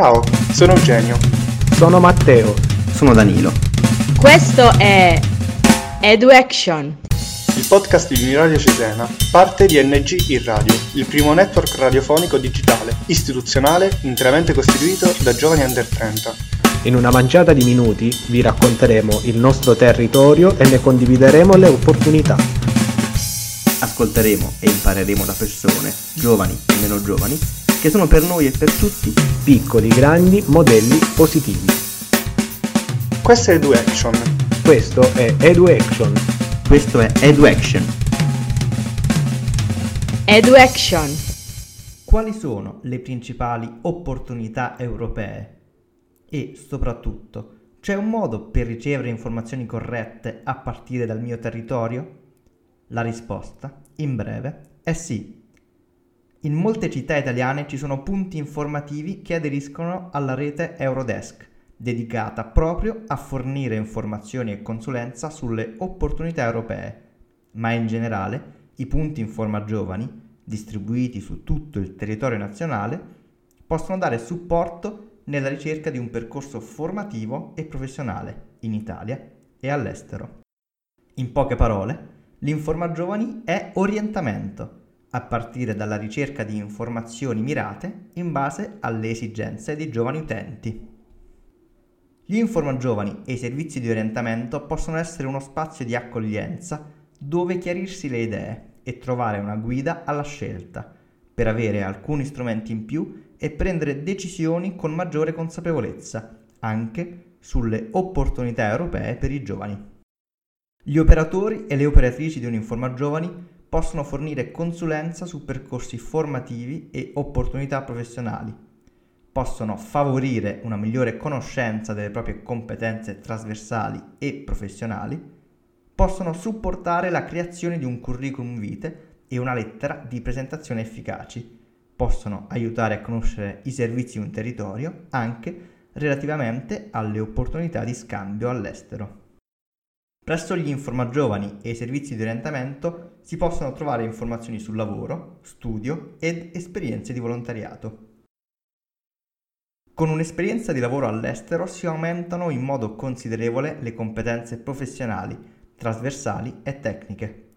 Ciao, sono Eugenio. Sono Matteo. Sono Danilo. Questo è EduAction. Il podcast di Uniradio Cesena, parte di NG in Radio, il primo network radiofonico digitale, istituzionale, interamente costituito da giovani under 30. In una manciata di minuti vi racconteremo il nostro territorio e ne condivideremo le opportunità. Ascolteremo e impareremo da persone, giovani e meno giovani, che sono per noi e per tutti piccoli, grandi, modelli positivi. Questo è EduAction. Questo è EduAction. Questo è EduAction. EduAction. Quali sono le principali opportunità europee? E soprattutto, c'è un modo per ricevere informazioni corrette a partire dal mio territorio? La risposta, in breve, è sì. In molte città italiane ci sono punti informativi che aderiscono alla rete Eurodesk, dedicata proprio a fornire informazioni e consulenza sulle opportunità europee, ma in generale i punti Informa Giovani, distribuiti su tutto il territorio nazionale, possono dare supporto nella ricerca di un percorso formativo e professionale in Italia e all'estero. In poche parole, l'Informa Giovani è orientamento a partire dalla ricerca di informazioni mirate in base alle esigenze dei giovani utenti. Gli Informa Giovani e i servizi di orientamento possono essere uno spazio di accoglienza dove chiarirsi le idee e trovare una guida alla scelta per avere alcuni strumenti in più e prendere decisioni con maggiore consapevolezza anche sulle opportunità europee per i giovani. Gli operatori e le operatrici di Uninforma Giovani possono fornire consulenza su percorsi formativi e opportunità professionali, possono favorire una migliore conoscenza delle proprie competenze trasversali e professionali, possono supportare la creazione di un curriculum vitae e una lettera di presentazione efficaci, possono aiutare a conoscere i servizi di un territorio anche relativamente alle opportunità di scambio all'estero. Presso gli Informa-Giovani e i servizi di orientamento si possono trovare informazioni sul lavoro, studio ed esperienze di volontariato. Con un'esperienza di lavoro all'estero si aumentano in modo considerevole le competenze professionali, trasversali e tecniche.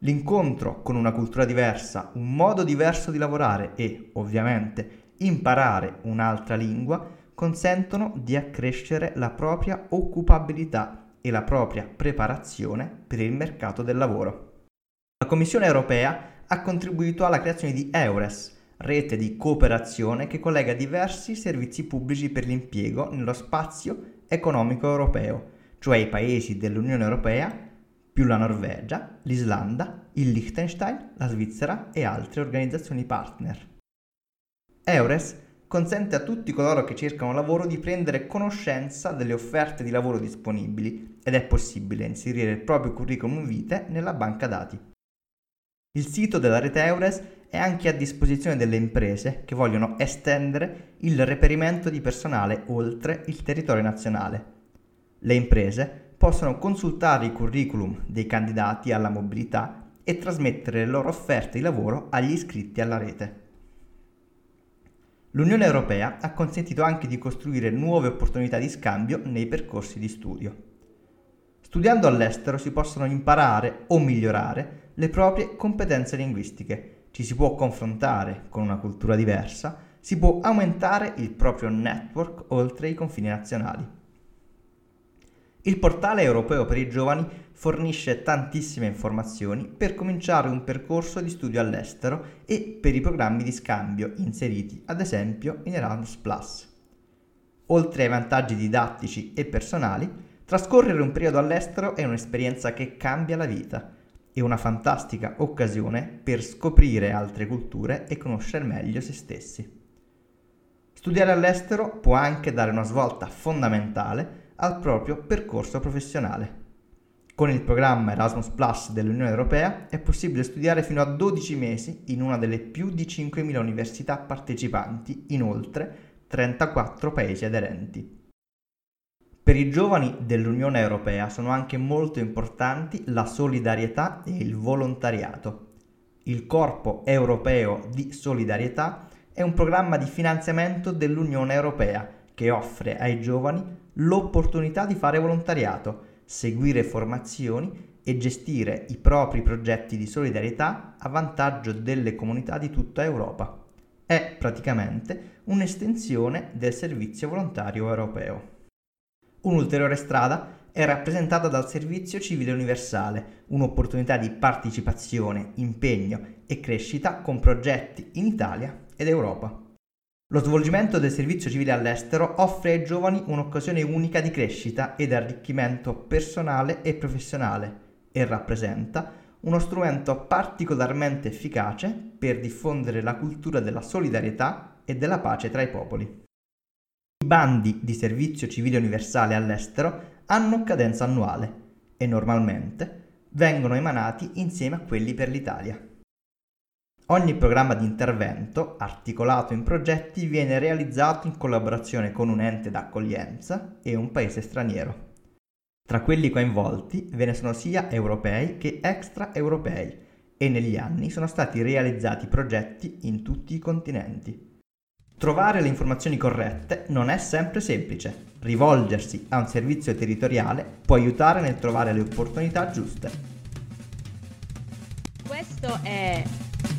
L'incontro con una cultura diversa, un modo diverso di lavorare e, ovviamente, imparare un'altra lingua consentono di accrescere la propria occupabilità e la propria preparazione per il mercato del lavoro. La Commissione europea ha contribuito alla creazione di EURES, rete di cooperazione che collega diversi servizi pubblici per l'impiego nello spazio economico europeo, cioè i paesi dell'Unione Europea più la Norvegia, l'Islanda, il Liechtenstein, la Svizzera e altre organizzazioni partner. EURES consente a tutti coloro che cercano lavoro di prendere conoscenza delle offerte di lavoro disponibili ed è possibile inserire il proprio curriculum vitae nella banca dati. Il sito della rete Eures è anche a disposizione delle imprese che vogliono estendere il reperimento di personale oltre il territorio nazionale. Le imprese possono consultare i curriculum dei candidati alla mobilità e trasmettere le loro offerte di lavoro agli iscritti alla rete. L'Unione Europea ha consentito anche di costruire nuove opportunità di scambio nei percorsi di studio. Studiando all'estero si possono imparare o migliorare le proprie competenze linguistiche, ci si può confrontare con una cultura diversa, si può aumentare il proprio network oltre i confini nazionali. Il portale europeo per i giovani fornisce tantissime informazioni per cominciare un percorso di studio all'estero e per i programmi di scambio inseriti ad esempio in Erasmus ⁇ Oltre ai vantaggi didattici e personali, trascorrere un periodo all'estero è un'esperienza che cambia la vita e una fantastica occasione per scoprire altre culture e conoscere meglio se stessi. Studiare all'estero può anche dare una svolta fondamentale al proprio percorso professionale. Con il programma Erasmus Plus dell'Unione Europea è possibile studiare fino a 12 mesi in una delle più di 5.000 università partecipanti in oltre 34 paesi aderenti. Per i giovani dell'Unione Europea sono anche molto importanti la solidarietà e il volontariato. Il Corpo Europeo di Solidarietà è un programma di finanziamento dell'Unione Europea che offre ai giovani l'opportunità di fare volontariato, seguire formazioni e gestire i propri progetti di solidarietà a vantaggio delle comunità di tutta Europa. È praticamente un'estensione del servizio volontario europeo. Un'ulteriore strada è rappresentata dal servizio civile universale, un'opportunità di partecipazione, impegno e crescita con progetti in Italia ed Europa. Lo svolgimento del servizio civile all'estero offre ai giovani un'occasione unica di crescita ed arricchimento personale e professionale e rappresenta uno strumento particolarmente efficace per diffondere la cultura della solidarietà e della pace tra i popoli. I bandi di servizio civile universale all'estero hanno cadenza annuale e normalmente vengono emanati insieme a quelli per l'Italia. Ogni programma di intervento, articolato in progetti, viene realizzato in collaborazione con un ente d'accoglienza e un paese straniero. Tra quelli coinvolti ve ne sono sia europei che extraeuropei e negli anni sono stati realizzati progetti in tutti i continenti. Trovare le informazioni corrette non è sempre semplice. Rivolgersi a un servizio territoriale può aiutare nel trovare le opportunità giuste. Questo è